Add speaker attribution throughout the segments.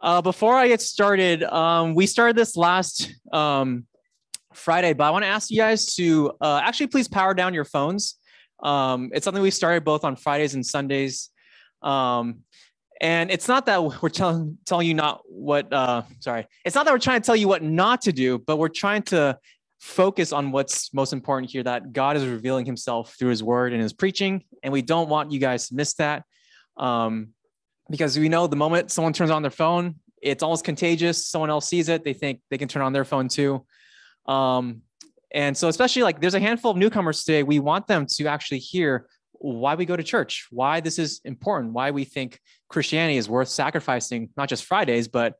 Speaker 1: Uh, before I get started, um, we started this last um, Friday, but I want to ask you guys to uh, actually please power down your phones. Um, it's something we started both on Fridays and Sundays. Um, and it's not that we're telling telling you not what uh, sorry, it's not that we're trying to tell you what not to do, but we're trying to focus on what's most important here that God is revealing himself through his word and his preaching. And we don't want you guys to miss that. Um, because we know the moment someone turns on their phone, it's almost contagious. Someone else sees it, they think they can turn on their phone too. Um, and so, especially like there's a handful of newcomers today, we want them to actually hear why we go to church, why this is important, why we think Christianity is worth sacrificing not just Fridays, but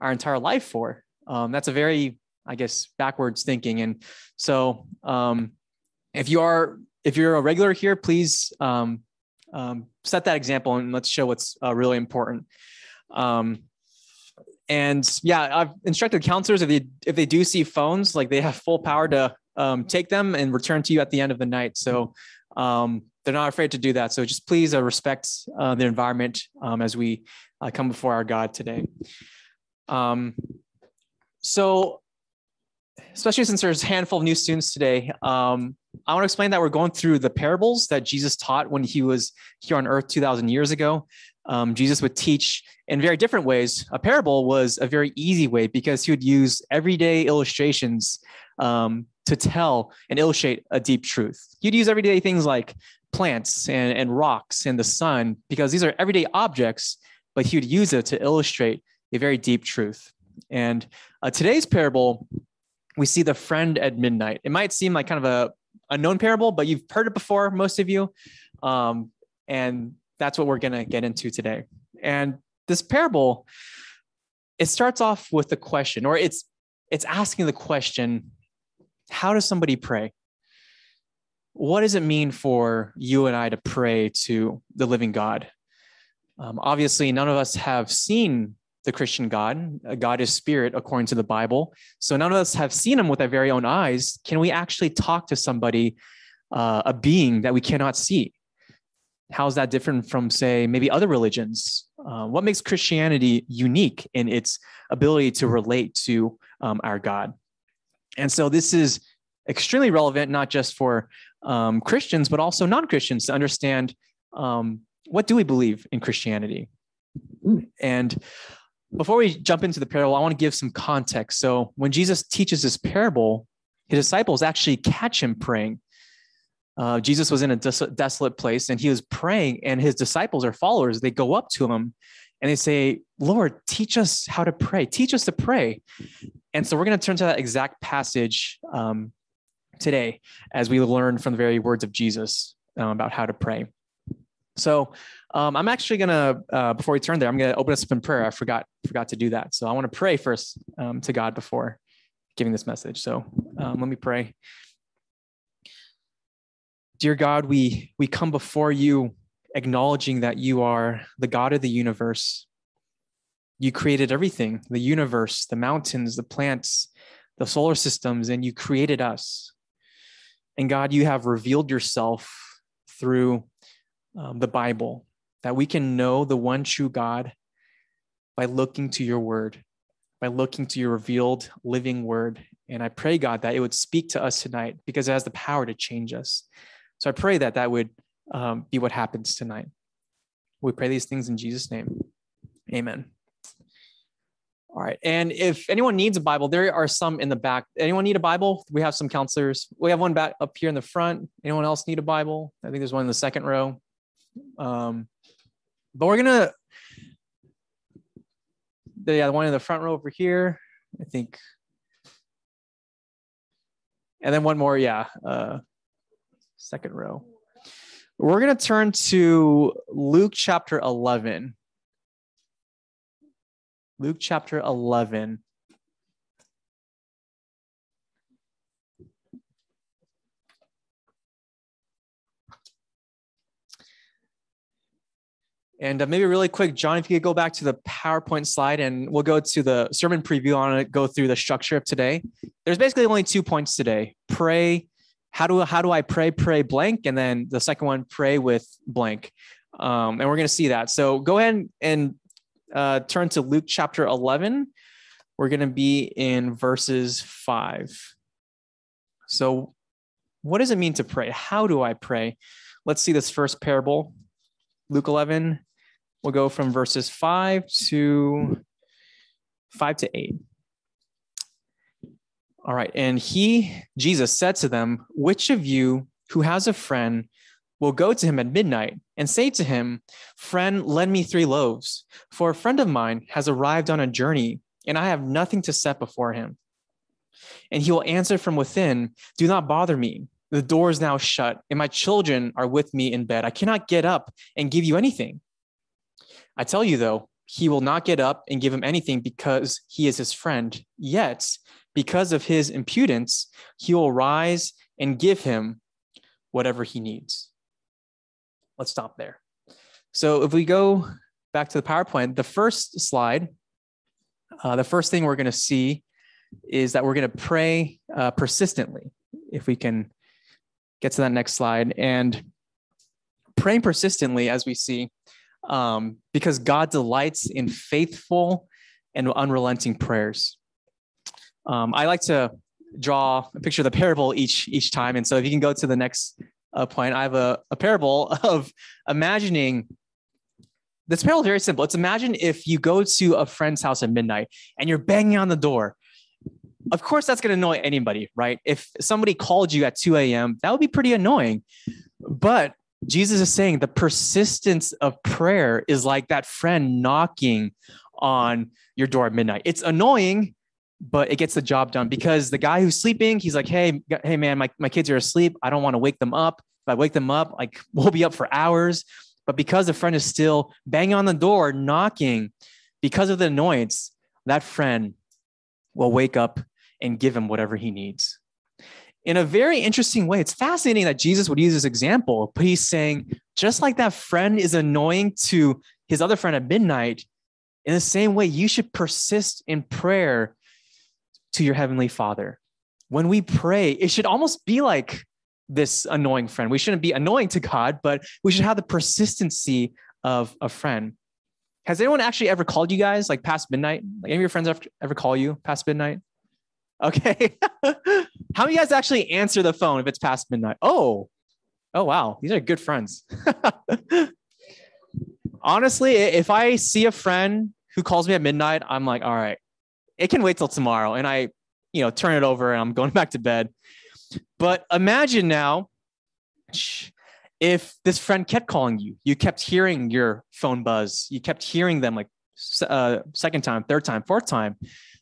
Speaker 1: our entire life for. Um, that's a very, I guess, backwards thinking. And so, um, if you are if you're a regular here, please um, um, set that example and let's show what's uh, really important. Um, and yeah, I've instructed counselors if they if they do see phones, like they have full power to um, take them and return to you at the end of the night. So um, they're not afraid to do that. So just please uh, respect uh, the environment um, as we uh, come before our God today. Um, so especially since there's a handful of new students today, um, I want to explain that we're going through the parables that Jesus taught when he was here on earth 2,000 years ago. Um, Jesus would teach in very different ways. A parable was a very easy way because he would use everyday illustrations um, to tell and illustrate a deep truth. He'd use everyday things like plants and, and rocks and the sun because these are everyday objects, but he would use it to illustrate a very deep truth. And uh, today's parable we see the friend at midnight. It might seem like kind of a unknown parable, but you've heard it before, most of you. Um, and that's what we're going to get into today. And this parable, it starts off with a question, or it's it's asking the question, how does somebody pray? What does it mean for you and I to pray to the living God? Um, obviously, none of us have seen the Christian God. God is spirit, according to the Bible. So none of us have seen him with our very own eyes. Can we actually talk to somebody, uh, a being that we cannot see? How's that different from, say, maybe other religions? Uh, what makes Christianity unique in its ability to relate to um, our God? And so this is extremely relevant, not just for um, Christians, but also non Christians to understand um, what do we believe in Christianity? And before we jump into the parable, I want to give some context. So, when Jesus teaches this parable, his disciples actually catch him praying. Uh, Jesus was in a des- desolate place and he was praying, and his disciples or followers, they go up to him and they say, Lord, teach us how to pray. Teach us to pray. And so, we're going to turn to that exact passage um, today as we learn from the very words of Jesus um, about how to pray. So, um, I'm actually gonna uh, before we turn there, I'm gonna open us up in prayer. I forgot forgot to do that, so I want to pray first um, to God before giving this message. So um, let me pray. Dear God, we we come before you, acknowledging that you are the God of the universe. You created everything: the universe, the mountains, the plants, the solar systems, and you created us. And God, you have revealed yourself through um, the Bible that we can know the one true God by looking to your word, by looking to your revealed living word. And I pray, God, that it would speak to us tonight because it has the power to change us. So I pray that that would um, be what happens tonight. We pray these things in Jesus' name. Amen. All right. And if anyone needs a Bible, there are some in the back. Anyone need a Bible? We have some counselors. We have one back up here in the front. Anyone else need a Bible? I think there's one in the second row. Um, but we're gonna yeah, the one in the front row over here, I think. And then one more, yeah, uh, second row. We're to turn to Luke chapter 11. Luke chapter 11. And uh, maybe really quick, John, if you could go back to the PowerPoint slide and we'll go to the sermon preview on it, go through the structure of today. There's basically only two points today. Pray. How do, how do I pray? Pray blank. And then the second one, pray with blank. Um, and we're going to see that. So go ahead and uh, turn to Luke chapter 11. We're going to be in verses 5. So, what does it mean to pray? How do I pray? Let's see this first parable. Luke 11, we'll go from verses 5 to 5 to 8. All right. And he, Jesus, said to them, Which of you who has a friend will go to him at midnight and say to him, Friend, lend me three loaves, for a friend of mine has arrived on a journey, and I have nothing to set before him. And he will answer from within, Do not bother me. The door is now shut, and my children are with me in bed. I cannot get up and give you anything. I tell you, though, he will not get up and give him anything because he is his friend. Yet, because of his impudence, he will rise and give him whatever he needs. Let's stop there. So if we go back to the PowerPoint, the first slide, uh, the first thing we're going to see is that we're going to pray uh, persistently. If we can get to that next slide. And praying persistently, as we see, um, because God delights in faithful and unrelenting prayers. Um, I like to draw a picture of the parable each each time, and so if you can go to the next uh, point. I have a, a parable of imagining this parable is very simple. It's imagine if you go to a friend's house at midnight and you're banging on the door. Of course, that's going to annoy anybody, right? If somebody called you at 2 a.m., that would be pretty annoying. But Jesus is saying the persistence of prayer is like that friend knocking on your door at midnight. It's annoying, but it gets the job done because the guy who's sleeping, he's like, hey, hey man, my, my kids are asleep. I don't want to wake them up. If I wake them up, like we'll be up for hours. But because the friend is still banging on the door, knocking, because of the annoyance, that friend will wake up and give him whatever he needs. In a very interesting way, it's fascinating that Jesus would use this example, but he's saying, just like that friend is annoying to his other friend at midnight, in the same way, you should persist in prayer to your heavenly father. When we pray, it should almost be like this annoying friend. We shouldn't be annoying to God, but we should have the persistency of a friend. Has anyone actually ever called you guys like past midnight? Like any of your friends ever, ever call you past midnight? Okay. How many guys actually answer the phone if it's past midnight? Oh, oh wow, these are good friends. Honestly, if I see a friend who calls me at midnight, I'm like, all right, it can wait till tomorrow. And I, you know, turn it over and I'm going back to bed. But imagine now if this friend kept calling you, you kept hearing your phone buzz, you kept hearing them like uh, second time, third time, fourth time.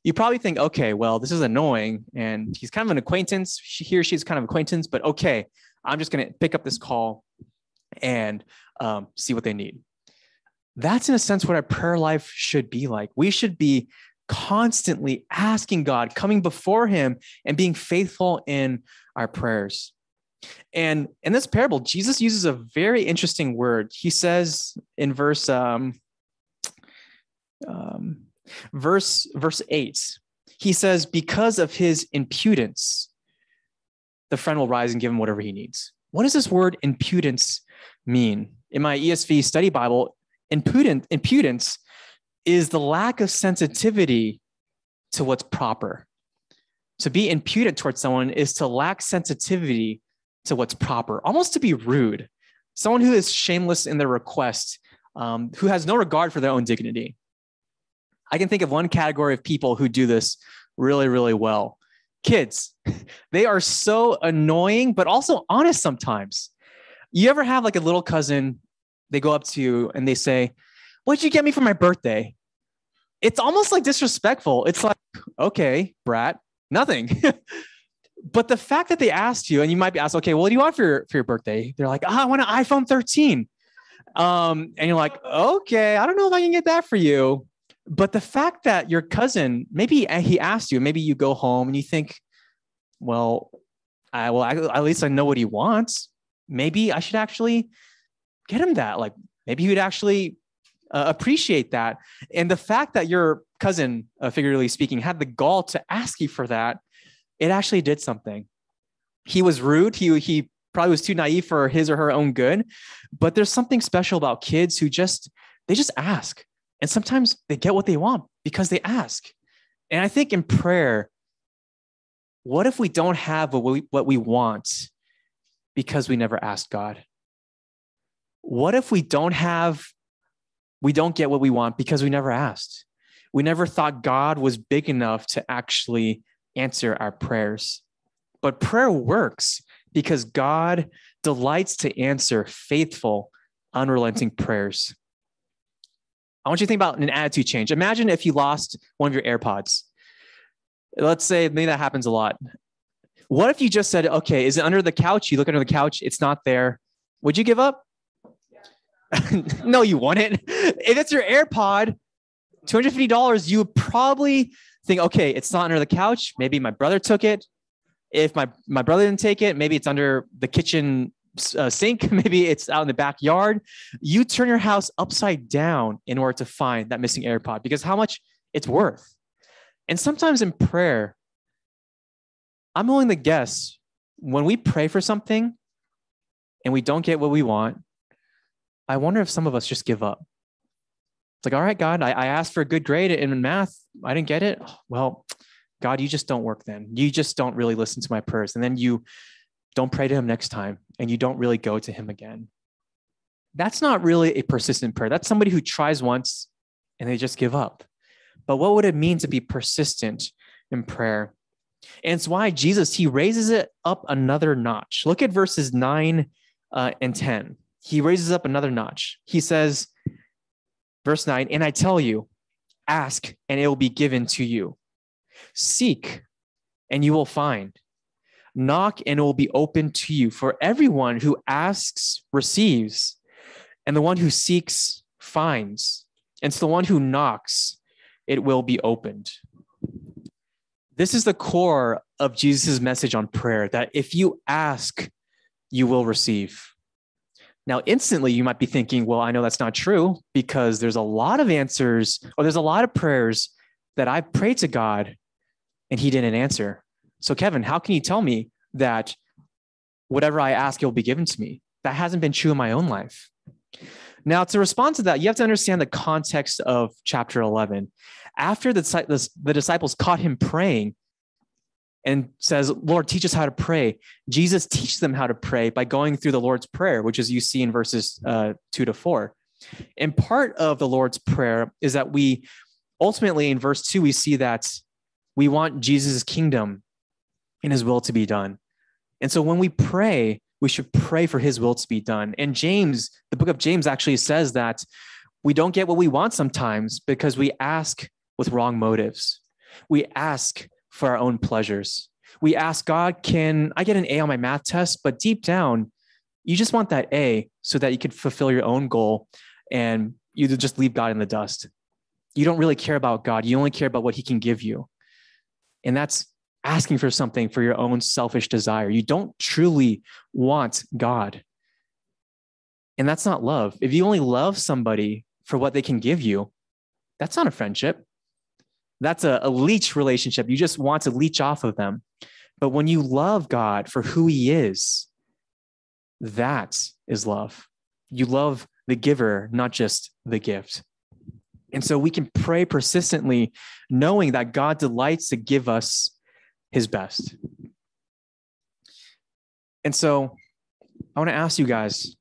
Speaker 1: You probably think, okay, well, this is annoying, and he's kind of an acquaintance. She, he or she's kind of acquaintance, but okay, I'm just going to pick up this call and um, see what they need. That's in a sense what our prayer life should be like. We should be constantly asking God, coming before Him, and being faithful in our prayers. And in this parable, Jesus uses a very interesting word. He says in verse um, um, verse verse eight, he says, "Because of his impudence, the friend will rise and give him whatever he needs." What does this word impudence mean? In my ESV study Bible, impudent impudence is the lack of sensitivity to what's proper. To be impudent towards someone is to lack sensitivity to what's proper, almost to be rude. Someone who is shameless in their request, um, who has no regard for their own dignity. I can think of one category of people who do this really, really well. Kids, they are so annoying, but also honest sometimes. You ever have like a little cousin, they go up to you and they say, What'd you get me for my birthday? it's almost like disrespectful. It's like, okay, brat, nothing. but the fact that they asked you, and you might be asked, okay, well, what do you want for your, for your birthday? They're like, oh, I want an iPhone 13. Um, and you're like, okay, I don't know if I can get that for you. But the fact that your cousin, maybe he asked you, maybe you go home and you think, well, I well, at least I know what he wants. Maybe I should actually get him that. Like maybe he would actually uh, appreciate that. And the fact that your cousin, uh, figuratively speaking, had the gall to ask you for that, it actually did something. He was rude. He he probably was too naive for his or her own good. But there's something special about kids who just, they just ask. And sometimes they get what they want because they ask. And I think in prayer, what if we don't have what we, what we want because we never asked God? What if we don't have, we don't get what we want because we never asked? We never thought God was big enough to actually answer our prayers. But prayer works because God delights to answer faithful, unrelenting prayers. I want you to think about an attitude change. Imagine if you lost one of your AirPods. Let's say maybe that happens a lot. What if you just said, okay, is it under the couch? You look under the couch, it's not there. Would you give up? no, you wouldn't. If it's your AirPod, $250, you would probably think, okay, it's not under the couch. Maybe my brother took it. If my, my brother didn't take it, maybe it's under the kitchen uh, sink. Maybe it's out in the backyard. You turn your house upside down in order to find that missing AirPod because how much it's worth. And sometimes in prayer, I'm willing to guess when we pray for something and we don't get what we want, I wonder if some of us just give up. It's like, all right, God, I, I asked for a good grade in math. I didn't get it. Well, God, you just don't work then. You just don't really listen to my prayers. And then you don't pray to him next time and you don't really go to him again. That's not really a persistent prayer. That's somebody who tries once and they just give up. But what would it mean to be persistent in prayer? And it's why Jesus, he raises it up another notch. Look at verses 9 uh, and 10. He raises up another notch. He says, verse 9, and I tell you, ask and it will be given to you. Seek and you will find. Knock and it will be open to you. For everyone who asks receives, and the one who seeks finds. And to the one who knocks, it will be opened. This is the core of Jesus' message on prayer that if you ask, you will receive. Now, instantly, you might be thinking, well, I know that's not true because there's a lot of answers or there's a lot of prayers that I prayed to God and he didn't answer. So, Kevin, how can you tell me that whatever I ask, will be given to me? That hasn't been true in my own life. Now, to respond to that, you have to understand the context of chapter 11. After the, the, the disciples caught him praying and says, Lord, teach us how to pray, Jesus teaches them how to pray by going through the Lord's Prayer, which is you see in verses uh, two to four. And part of the Lord's Prayer is that we ultimately, in verse two, we see that we want Jesus' kingdom and his will to be done. And so when we pray, we should pray for his will to be done. And James, the book of James actually says that we don't get what we want sometimes because we ask with wrong motives. We ask for our own pleasures. We ask God, can I get an A on my math test? But deep down, you just want that A so that you could fulfill your own goal and you just leave God in the dust. You don't really care about God. You only care about what he can give you. And that's asking for something for your own selfish desire. You don't truly want God. And that's not love. If you only love somebody for what they can give you, that's not a friendship. That's a, a leech relationship. You just want to leech off of them. But when you love God for who he is, that is love. You love the giver, not just the gift. And so we can pray persistently, knowing that God delights to give us his best. And so I want to ask you guys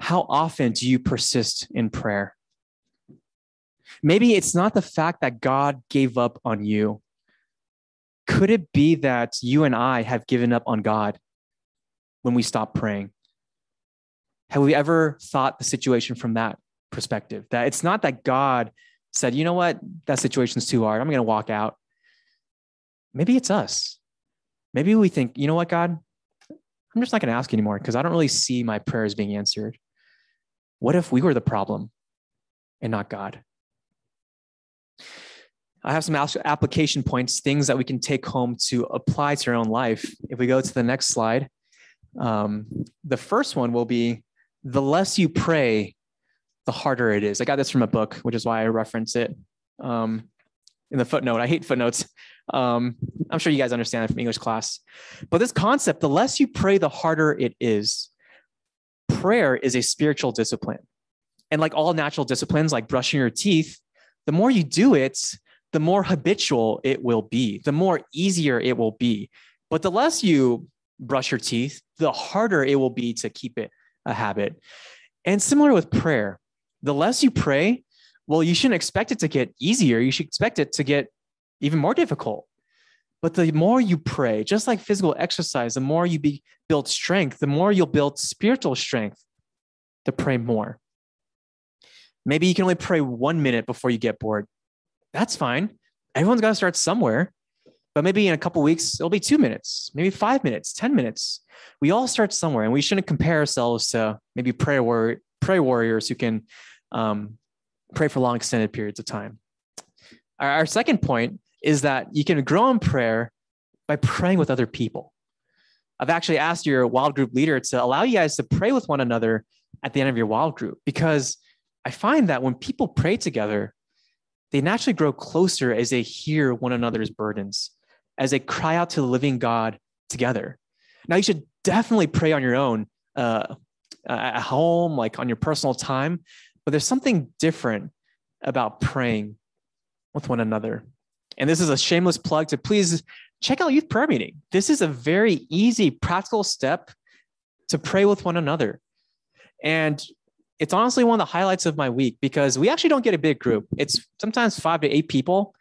Speaker 1: how often do you persist in prayer? Maybe it's not the fact that God gave up on you. Could it be that you and I have given up on God when we stop praying? Have we ever thought the situation from that perspective. That it's not that God said, you know what, that situation's too hard. I'm going to walk out. Maybe it's us. Maybe we think, you know what, God, I'm just not going to ask anymore because I don't really see my prayers being answered. What if we were the problem and not God? I have some application points, things that we can take home to apply to our own life. If we go to the next slide, um, the first one will be the less you pray, the harder it is. I got this from a book, which is why I reference it um, in the footnote. I hate footnotes. Um, I'm sure you guys understand it from English class. But this concept, the less you pray, the harder it is. Prayer is a spiritual discipline. And like all natural disciplines, like brushing your teeth, the more you do it, the more habitual it will be, the more easier it will be. But the less you brush your teeth, the harder it will be to keep it a habit. And similar with prayer, the less you pray, well, you shouldn't expect it to get easier. You should expect it to get even more difficult. But the more you pray, just like physical exercise, the more you be, build strength, the more you'll build spiritual strength to pray more. Maybe you can only pray one minute before you get bored. That's fine. Everyone's got to start somewhere. But maybe in a couple weeks, it'll be two minutes, maybe five minutes, 10 minutes. We all start somewhere and we shouldn't compare ourselves to maybe prayer, warrior, prayer warriors who can um, pray for long extended periods of time. Our, our second point is that you can grow in prayer by praying with other people. I've actually asked your wild group leader to allow you guys to pray with one another at the end of your wild group because I find that when people pray together, they naturally grow closer as they hear one another's burdens as they cry out to the living God together. Now, you should definitely pray on your own uh, at home, like on your personal time, but there's something different about praying with one another. And this is a shameless plug to please check out Youth Prayer Meeting. This is a very easy, practical step to pray with one another. And it's honestly one of the highlights of my week because we actually don't get a big group. It's sometimes five to eight people,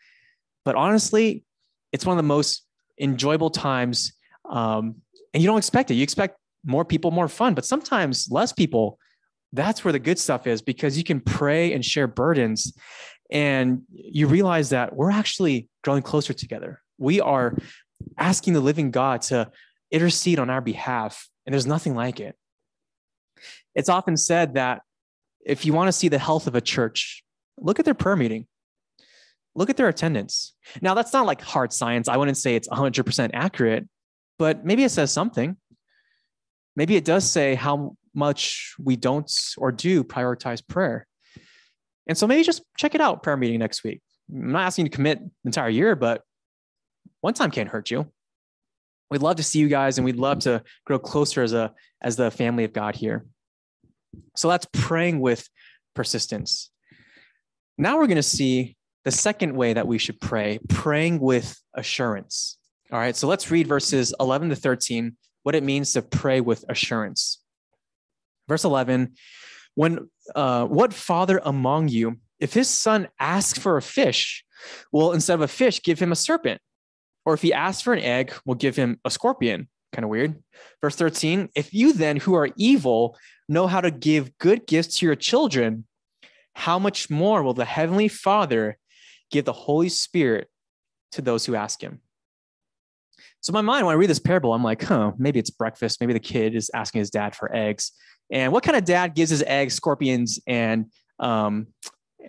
Speaker 1: but honestly, it's one of the most enjoyable times. Um, and you don't expect it. You expect more people, more fun, but sometimes less people. That's where the good stuff is because you can pray and share burdens. And you realize that we're actually growing closer together. We are asking the living God to intercede on our behalf. And there's nothing like it. It's often said that if you want to see the health of a church, look at their prayer meeting look at their attendance. Now, that's not like hard science. I wouldn't say it's 100% accurate, but maybe it says something. Maybe it does say how much we don't or do prioritize prayer. And so maybe just check it out, prayer meeting next week. I'm not asking you to commit the entire year, but one time can't hurt you. We'd love to see you guys and we'd love to grow closer as a as the family of God here. So that's praying with persistence. Now we're going to see the second way that we should pray, praying with assurance. All right, so let's read verses 11 to 13, what it means to pray with assurance. Verse 11, when uh, what father among you, if his son asks for a fish, will instead of a fish give him a serpent? Or if he asks for an egg, will give him a scorpion? Kind of weird. Verse 13, if you then who are evil know how to give good gifts to your children, how much more will the heavenly Father give the Holy Spirit to those who ask him. So, my mind, when I read this parable, I'm like, huh, maybe it's breakfast. Maybe the kid is asking his dad for eggs. And what kind of dad gives his eggs, scorpions, and um,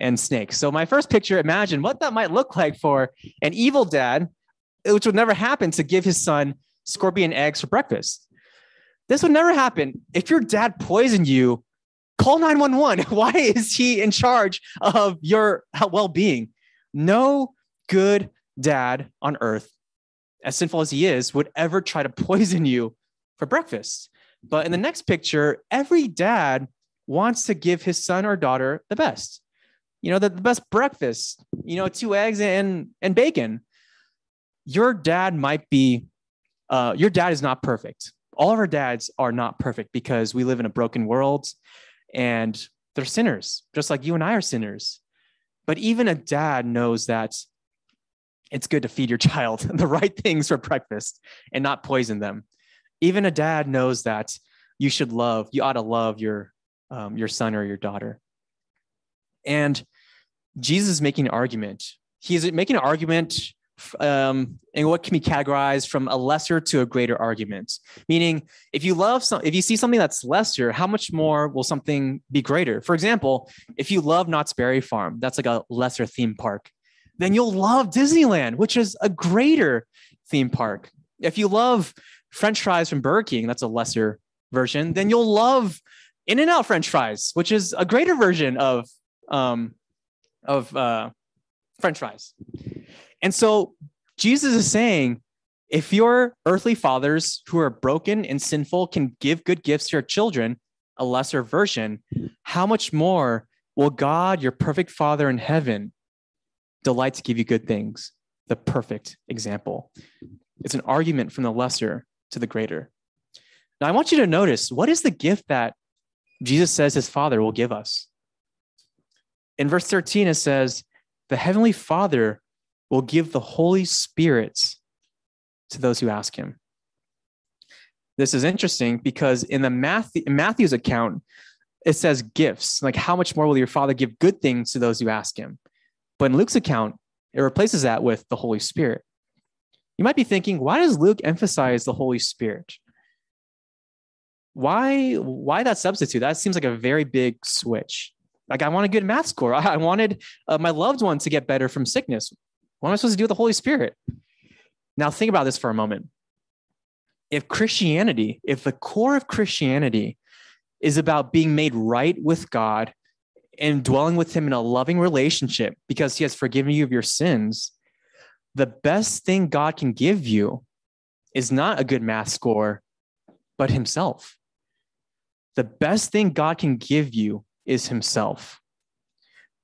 Speaker 1: and snakes? So, my first picture, imagine what that might look like for an evil dad, which would never happen to give his son scorpion eggs for breakfast. This would never happen. If your dad poisoned you, call 911. Why is he in charge of your well being? No good dad on earth, as sinful as he is, would ever try to poison you for breakfast. But in the next picture, every dad wants to give his son or daughter the best. You know, the, the best breakfast, you know, two eggs and, and bacon. Your dad might be, uh, your dad is not perfect. All of our dads are not perfect because we live in a broken world and they're sinners, just like you and I are sinners. But even a dad knows that it's good to feed your child the right things for breakfast and not poison them. Even a dad knows that you should love, you ought to love your, um, your son or your daughter. And Jesus is making an argument. He's making an argument um, and what can be categorized from a lesser to a greater argument. Meaning, if you love some, if you see something that's lesser, how much more will something be greater? For example, if you love Knott's Berry Farm, that's like a lesser theme park, then you'll love Disneyland, which is a greater theme park. If you love French fries from Burger King, that's a lesser version, then you'll love In and Out French fries, which is a greater version of um, of uh, French fries. And so Jesus is saying If your earthly fathers who are broken and sinful can give good gifts to your children, a lesser version, how much more will God, your perfect Father in heaven, delight to give you good things? The perfect example. It's an argument from the lesser to the greater. Now, I want you to notice what is the gift that Jesus says his Father will give us? In verse 13, it says, The Heavenly Father will give the Holy Spirit to those who ask him. This is interesting because in the Matthew, Matthew's account, it says gifts, like how much more will your Father give good things to those who ask him? But in Luke's account, it replaces that with the Holy Spirit. You might be thinking, why does Luke emphasize the Holy Spirit? Why, why that substitute? That seems like a very big switch. Like I want a good math score. I wanted uh, my loved one to get better from sickness. What am I supposed to do with the Holy Spirit? Now think about this for a moment. If Christianity, if the core of Christianity is about being made right with God and dwelling with Him in a loving relationship because He has forgiven you of your sins, the best thing God can give you is not a good math score, but Himself. The best thing God can give you is Himself.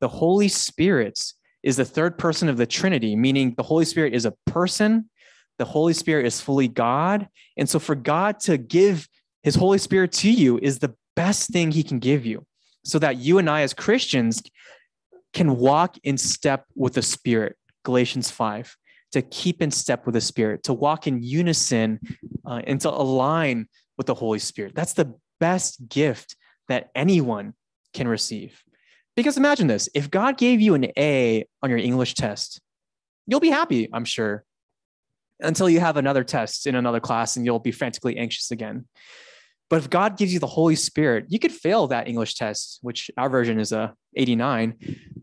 Speaker 1: The Holy Spirit is the third person of the Trinity, meaning the Holy Spirit is a person, the Holy Spirit is fully God. And so for God to give His Holy Spirit to you is the best thing He can give you so that you and I, as Christians, can walk in step with the Spirit. Galatians 5 to keep in step with the Spirit, to walk in unison uh, and to align with the Holy Spirit. That's the best gift that anyone can receive. Because imagine this if God gave you an A on your English test, you'll be happy, I'm sure, until you have another test in another class and you'll be frantically anxious again. But if God gives you the Holy Spirit, you could fail that English test, which our version is a 89,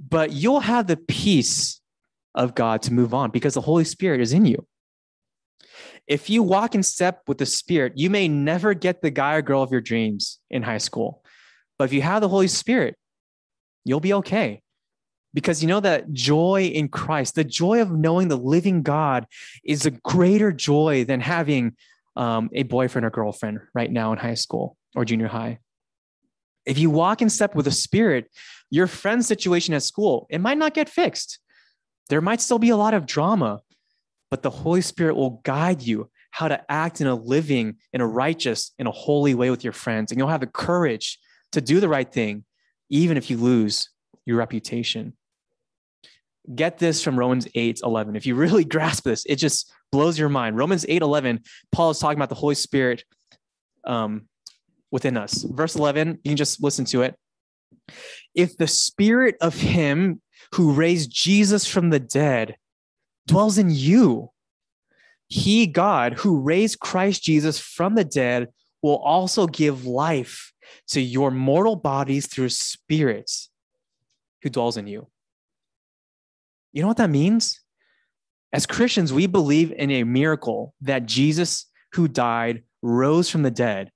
Speaker 1: but you'll have the peace of God to move on because the Holy Spirit is in you. If you walk in step with the Spirit, you may never get the guy or girl of your dreams in high school. But if you have the Holy Spirit, you'll be okay. Because you know that joy in Christ, the joy of knowing the living God, is a greater joy than having um, a boyfriend or girlfriend right now in high school or junior high. If you walk in step with the Spirit, your friend's situation at school, it might not get fixed there might still be a lot of drama, but the Holy Spirit will guide you how to act in a living, in a righteous, in a holy way with your friends. And you'll have the courage to do the right thing, even if you lose your reputation. Get this from Romans 8 11. If you really grasp this, it just blows your mind. Romans 8 11, Paul is talking about the Holy Spirit um, within us. Verse 11, you can just listen to it. If the spirit of him who raised Jesus from the dead dwells in you. He, God, who raised Christ Jesus from the dead, will also give life to your mortal bodies through spirits who dwells in you. You know what that means? As Christians, we believe in a miracle that Jesus, who died, rose from the dead.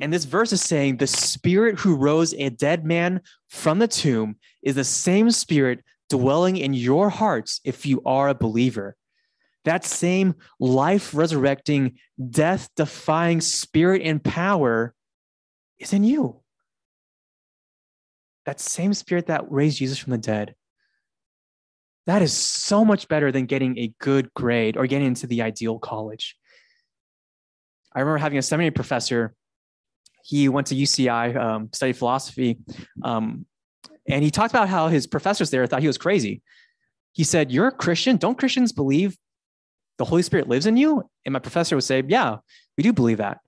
Speaker 1: And this verse is saying the spirit who rose a dead man from the tomb is the same spirit dwelling in your hearts if you are a believer. That same life resurrecting, death defying spirit and power is in you. That same spirit that raised Jesus from the dead. That is so much better than getting a good grade or getting into the ideal college. I remember having a seminary professor. He went to UCI, um, studied philosophy, um, and he talked about how his professors there thought he was crazy. He said, You're a Christian. Don't Christians believe the Holy Spirit lives in you? And my professor would say, Yeah, we do believe that.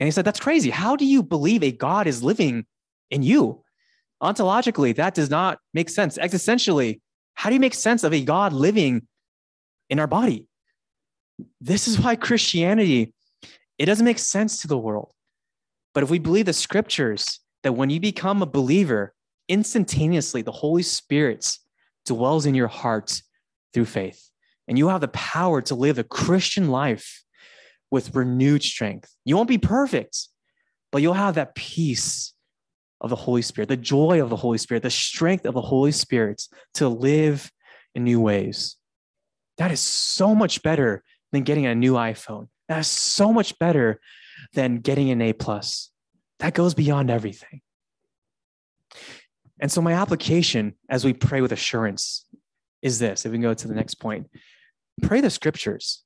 Speaker 1: And he said, That's crazy. How do you believe a God is living in you? Ontologically, that does not make sense. Existentially, how do you make sense of a God living in our body? This is why Christianity, it doesn't make sense to the world. But if we believe the scriptures, that when you become a believer, instantaneously the Holy Spirit dwells in your heart through faith. And you have the power to live a Christian life with renewed strength. You won't be perfect, but you'll have that peace of the Holy Spirit, the joy of the Holy Spirit, the strength of the Holy Spirit to live in new ways. That is so much better than getting a new iPhone. That's so much better than getting an A plus. That goes beyond everything. And so, my application as we pray with assurance is this. If we can go to the next point, pray the scriptures.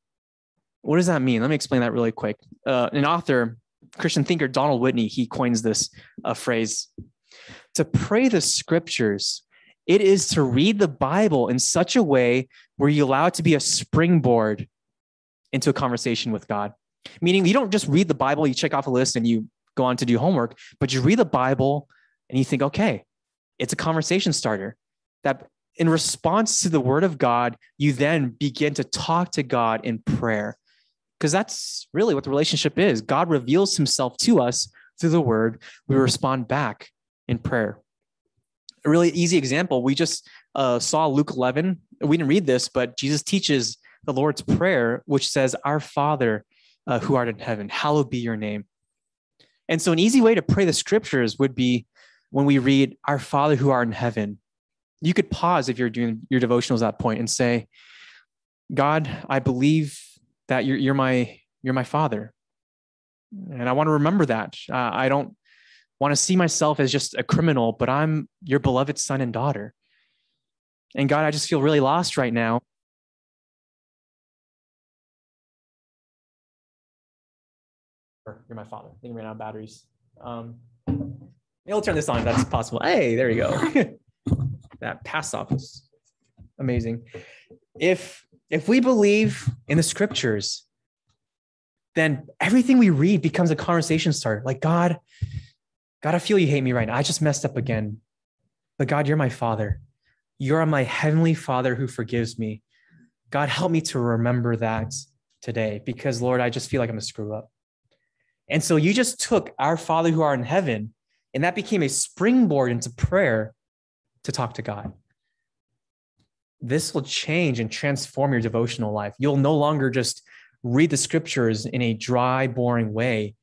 Speaker 1: What does that mean? Let me explain that really quick. Uh, an author, Christian thinker Donald Whitney, he coins this uh, phrase to pray the scriptures. It is to read the Bible in such a way where you allow it to be a springboard into a conversation with God. Meaning, you don't just read the Bible, you check off a list and you go on to do homework, but you read the Bible and you think, okay, it's a conversation starter that in response to the word of God, you then begin to talk to God in prayer. Because that's really what the relationship is. God reveals himself to us through the word. We respond back in prayer. A really easy example we just uh, saw Luke 11. We didn't read this, but Jesus teaches the Lord's Prayer, which says, Our Father uh, who art in heaven, hallowed be your name. And so, an easy way to pray the scriptures would be when we read, Our Father who art in heaven. You could pause if you're doing your devotionals at that point and say, God, I believe that you're, you're my you're my father and i want to remember that uh, i don't want to see myself as just a criminal but i'm your beloved son and daughter and god i just feel really lost right now You're my father. I think I ran out of batteries. Um, maybe I'll turn this on if that's possible. Hey, there you go. that pass off is amazing. If if we believe in the scriptures, then everything we read becomes a conversation starter. Like God, God, I feel you hate me right now. I just messed up again. But God, you're my father. You're my heavenly father who forgives me. God, help me to remember that today because Lord, I just feel like I'm a screw up. And so you just took our Father who are in heaven, and that became a springboard into prayer to talk to God. This will change and transform your devotional life. You'll no longer just read the scriptures in a dry, boring way,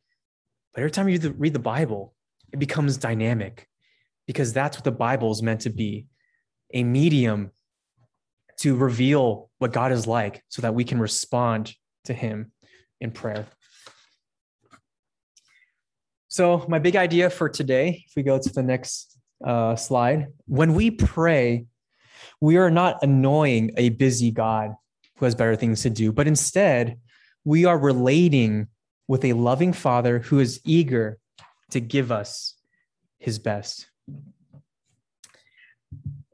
Speaker 1: but every time you read the Bible, it becomes dynamic because that's what the Bible is meant to be a medium to reveal what God is like so that we can respond to Him in prayer. So, my big idea for today, if we go to the next uh, slide, when we pray, we are not annoying a busy God who has better things to do, but instead, we are relating with a loving Father who is eager to give us his best.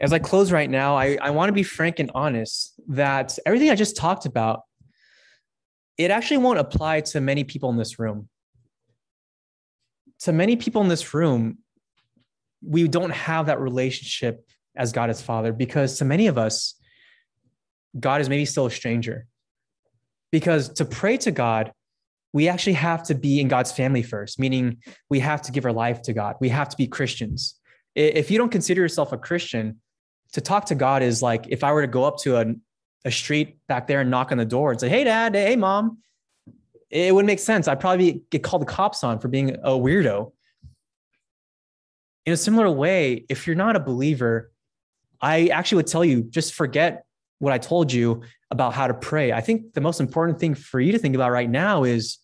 Speaker 1: As I close right now, I, I want to be frank and honest that everything I just talked about, it actually won't apply to many people in this room to many people in this room, we don't have that relationship as God as Father because to many of us, God is maybe still a stranger. Because to pray to God, we actually have to be in God's family first, meaning we have to give our life to God. We have to be Christians. If you don't consider yourself a Christian, to talk to God is like if I were to go up to a, a street back there and knock on the door and say, Hey, dad, hey, mom, it would make sense. I'd probably get called the cops on for being a weirdo. In a similar way, if you're not a believer, I actually would tell you just forget what I told you about how to pray. I think the most important thing for you to think about right now is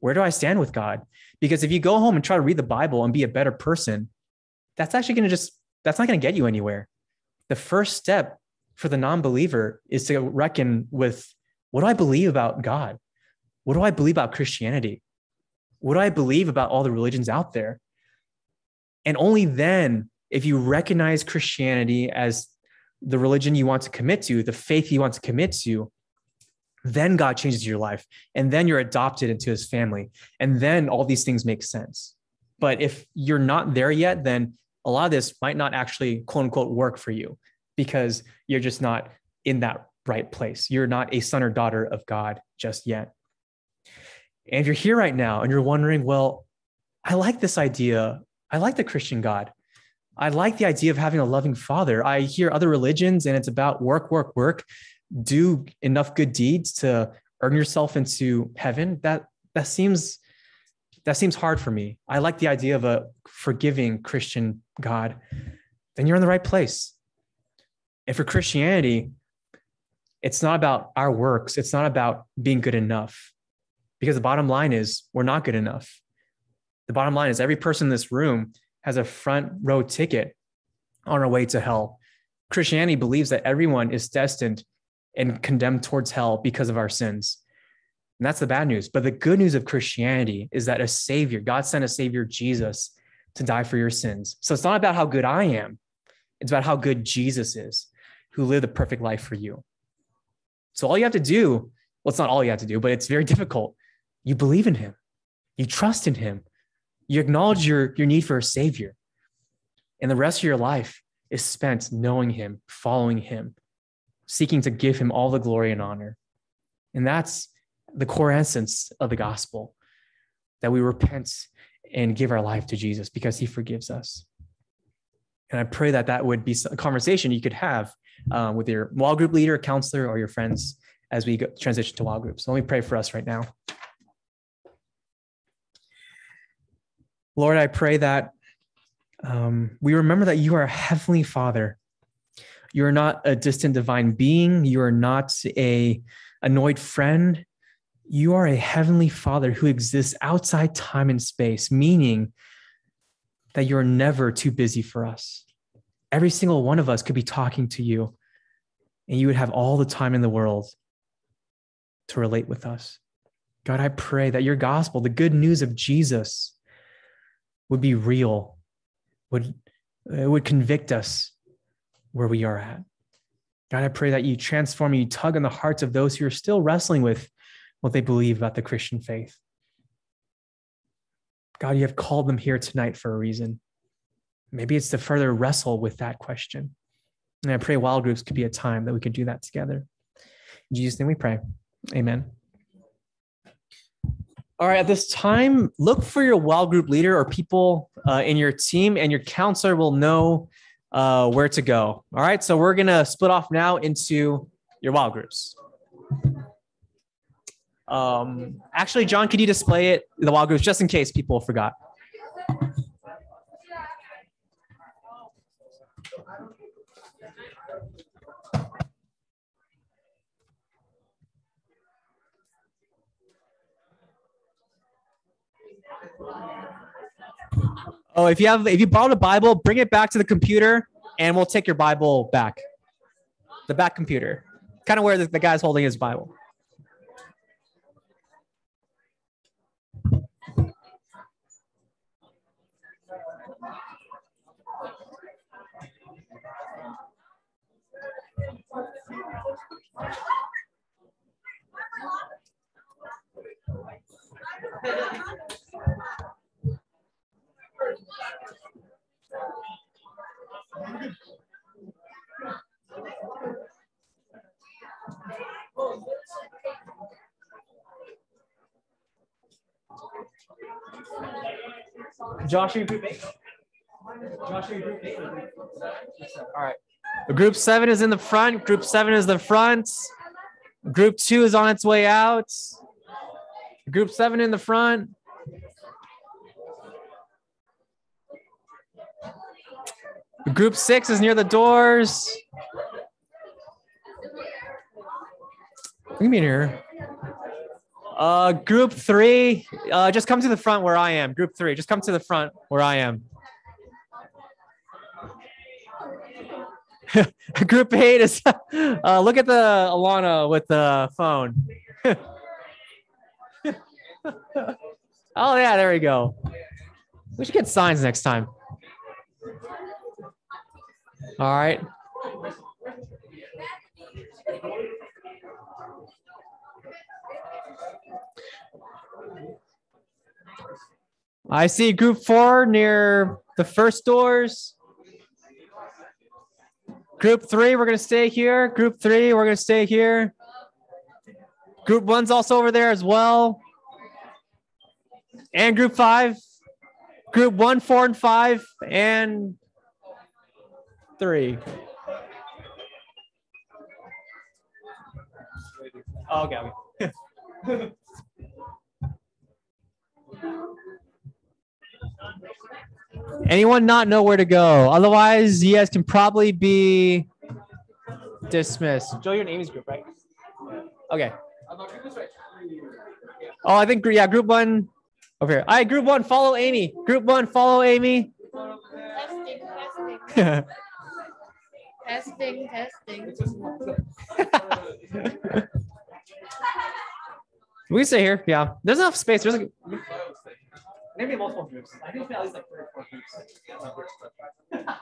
Speaker 1: where do I stand with God? Because if you go home and try to read the Bible and be a better person, that's actually going to just, that's not going to get you anywhere. The first step for the non believer is to reckon with what do I believe about God? What do I believe about Christianity? What do I believe about all the religions out there? And only then, if you recognize Christianity as the religion you want to commit to, the faith you want to commit to, then God changes your life. And then you're adopted into his family. And then all these things make sense. But if you're not there yet, then a lot of this might not actually, quote unquote, work for you because you're just not in that right place. You're not a son or daughter of God just yet. And you're here right now and you're wondering, well, I like this idea. I like the Christian God. I like the idea of having a loving father. I hear other religions and it's about work, work, work. Do enough good deeds to earn yourself into heaven. That that seems that seems hard for me. I like the idea of a forgiving Christian God. Then you're in the right place. And for Christianity, It's not about our works. It's not about being good enough. Because the bottom line is we're not good enough. The bottom line is every person in this room has a front row ticket on our way to hell. Christianity believes that everyone is destined and condemned towards hell because of our sins. And that's the bad news. But the good news of Christianity is that a savior, God sent a savior, Jesus, to die for your sins. So it's not about how good I am, it's about how good Jesus is, who lived a perfect life for you. So all you have to do, well, it's not all you have to do, but it's very difficult. You believe in him, you trust in him, you acknowledge your, your need for a savior. And the rest of your life is spent knowing him, following him, seeking to give him all the glory and honor. And that's the core essence of the gospel that we repent and give our life to Jesus because he forgives us. And I pray that that would be a conversation you could have um, with your wall group leader, counselor, or your friends as we go, transition to wall groups. So let me pray for us right now. Lord, I pray that um, we remember that you are a heavenly Father. You are not a distant divine being. You are not a annoyed friend. You are a heavenly Father who exists outside time and space, meaning that you're never too busy for us. Every single one of us could be talking to you, and you would have all the time in the world to relate with us. God, I pray that your gospel, the good news of Jesus, would be real would, it would convict us where we are at. God, I pray that you transform, you tug on the hearts of those who are still wrestling with what they believe about the Christian faith. God, you have called them here tonight for a reason. Maybe it's to further wrestle with that question. And I pray wild groups could be a time that we could do that together. In Jesus' name we pray. Amen. All right, at this time, look for your wild group leader or people uh, in your team, and your counselor will know uh, where to go. All right, so we're gonna split off now into your wild groups. Um, actually, John, could you display it, the wild groups, just in case people forgot? Oh, if you have if you borrowed a Bible, bring it back to the computer and we'll take your Bible back. The back computer. Kind of where the, the guy's holding his Bible. Josh, are you group eight? Josh, are you group eight? All right. Group seven is in the front. Group seven is the front. Group two is on its way out. Group seven in the front. Group six is near the doors. Look at me in here. Uh, group three, uh, just come to the front where I am. Group three, just come to the front where I am. group eight is, uh, look at the Alana with the phone. oh yeah, there we go. We should get signs next time. All right. I see group four near the first doors. Group three, we're going to stay here. Group three, we're going to stay here. Group one's also over there as well. And group five. Group one, four, and five, and three. Oh, okay. Anyone not know where to go? Otherwise, you guys can probably be dismissed. Joe, you're in Amy's group, right? Okay. Oh, I think yeah, group one over here. All right, group one, follow Amy. Group one, follow Amy.
Speaker 2: Testing, testing. testing.
Speaker 1: we stay here. Yeah, there's enough space. There's like maybe multiple groups. I think at least like three or four groups.